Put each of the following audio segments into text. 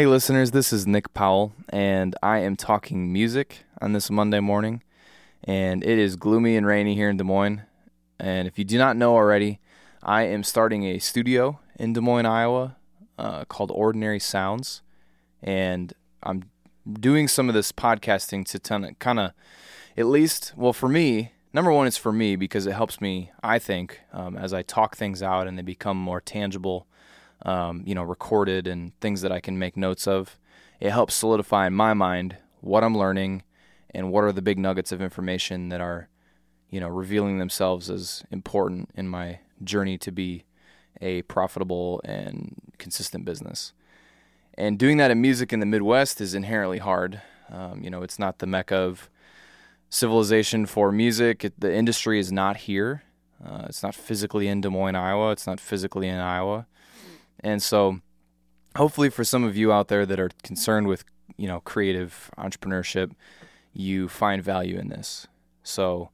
Hey, listeners, this is Nick Powell, and I am talking music on this Monday morning. And it is gloomy and rainy here in Des Moines. And if you do not know already, I am starting a studio in Des Moines, Iowa uh, called Ordinary Sounds. And I'm doing some of this podcasting to kind of, at least, well, for me, number one, it's for me because it helps me, I think, um, as I talk things out and they become more tangible um, you know, recorded and things that I can make notes of. It helps solidify in my mind what I'm learning and what are the big nuggets of information that are, you know, revealing themselves as important in my journey to be a profitable and consistent business. And doing that in music in the Midwest is inherently hard. Um, you know, it's not the mecca of civilization for music. It, the industry is not here. Uh, it's not physically in Des Moines, Iowa. It's not physically in Iowa. And so, hopefully, for some of you out there that are concerned with, you know, creative entrepreneurship, you find value in this. So,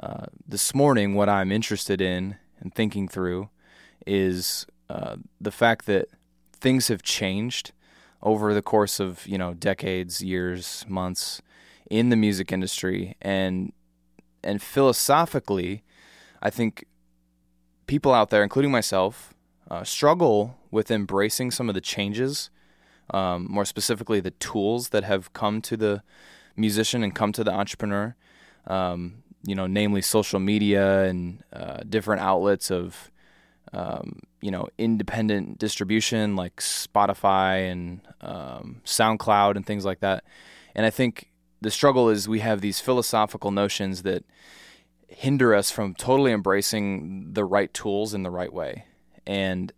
uh, this morning, what I'm interested in and thinking through is uh, the fact that things have changed over the course of you know decades, years, months in the music industry, and and philosophically, I think people out there, including myself, uh, struggle with embracing some of the changes, um, more specifically the tools that have come to the musician and come to the entrepreneur. Um, you know, namely social media and uh, different outlets of um, you know independent distribution like Spotify and um, SoundCloud and things like that. And I think the struggle is we have these philosophical notions that hinder us from totally embracing the right tools in the right way and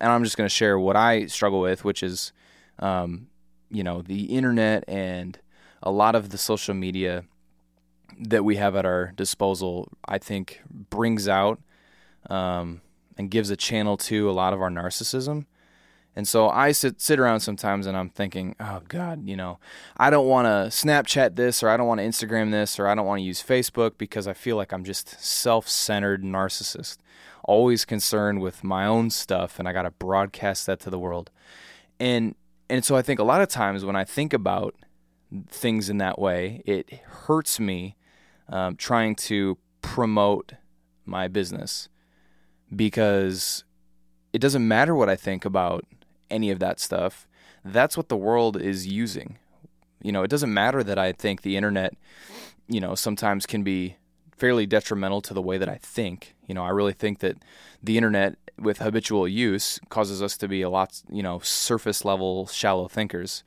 and I'm just going to share what I struggle with, which is, um, you know, the internet and a lot of the social media that we have at our disposal. I think brings out um, and gives a channel to a lot of our narcissism. And so I sit sit around sometimes and I'm thinking, oh God, you know, I don't want to Snapchat this or I don't want to Instagram this or I don't want to use Facebook because I feel like I'm just self-centered narcissist always concerned with my own stuff and I got to broadcast that to the world. And and so I think a lot of times when I think about things in that way, it hurts me um, trying to promote my business because it doesn't matter what I think about any of that stuff. That's what the world is using. You know, it doesn't matter that I think the internet, you know, sometimes can be fairly detrimental to the way that I think. You know, I really think that the internet with habitual use causes us to be a lot, you know, surface level, shallow thinkers.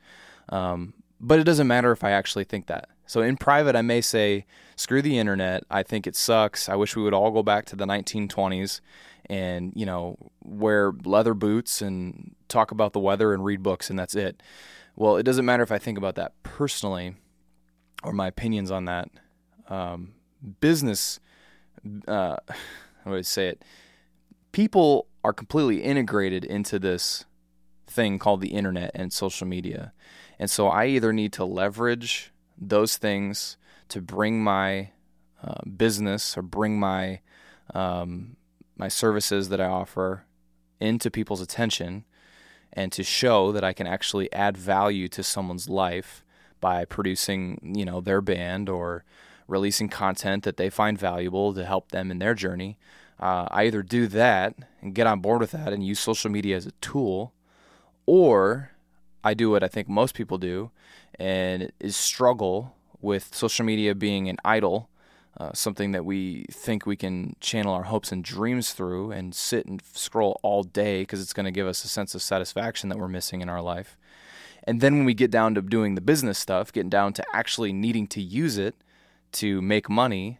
Um, but it doesn't matter if I actually think that. So in private, I may say, screw the internet. I think it sucks. I wish we would all go back to the 1920s and, you know, wear leather boots and talk about the weather and read books, and that's it. Well, it doesn't matter if I think about that personally or my opinions on that. Um, business, uh, how would I say it? People are completely integrated into this thing called the internet and social media. And so I either need to leverage those things to bring my uh, business or bring my um, my services that I offer into people's attention and to show that I can actually add value to someone's life by producing, you know, their band or releasing content that they find valuable to help them in their journey. Uh, I either do that and get on board with that and use social media as a tool, or I do what I think most people do and is struggle with social media being an idol, uh, something that we think we can channel our hopes and dreams through and sit and scroll all day because it's going to give us a sense of satisfaction that we're missing in our life. And then when we get down to doing the business stuff, getting down to actually needing to use it, to make money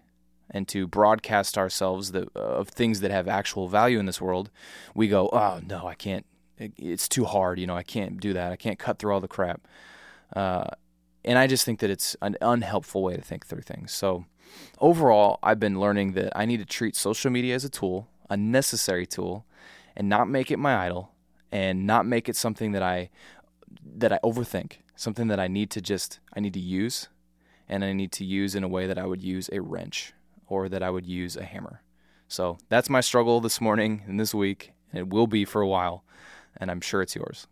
and to broadcast ourselves uh, of things that have actual value in this world, we go, oh no, I can't. it's too hard. You know, I can't do that. I can't cut through all the crap. Uh, and I just think that it's an unhelpful way to think through things. So overall, I've been learning that I need to treat social media as a tool, a necessary tool, and not make it my idol, and not make it something that I that I overthink, something that I need to just I need to use and I need to use in a way that I would use a wrench or that I would use a hammer. So that's my struggle this morning and this week, and it will be for a while, and I'm sure it's yours.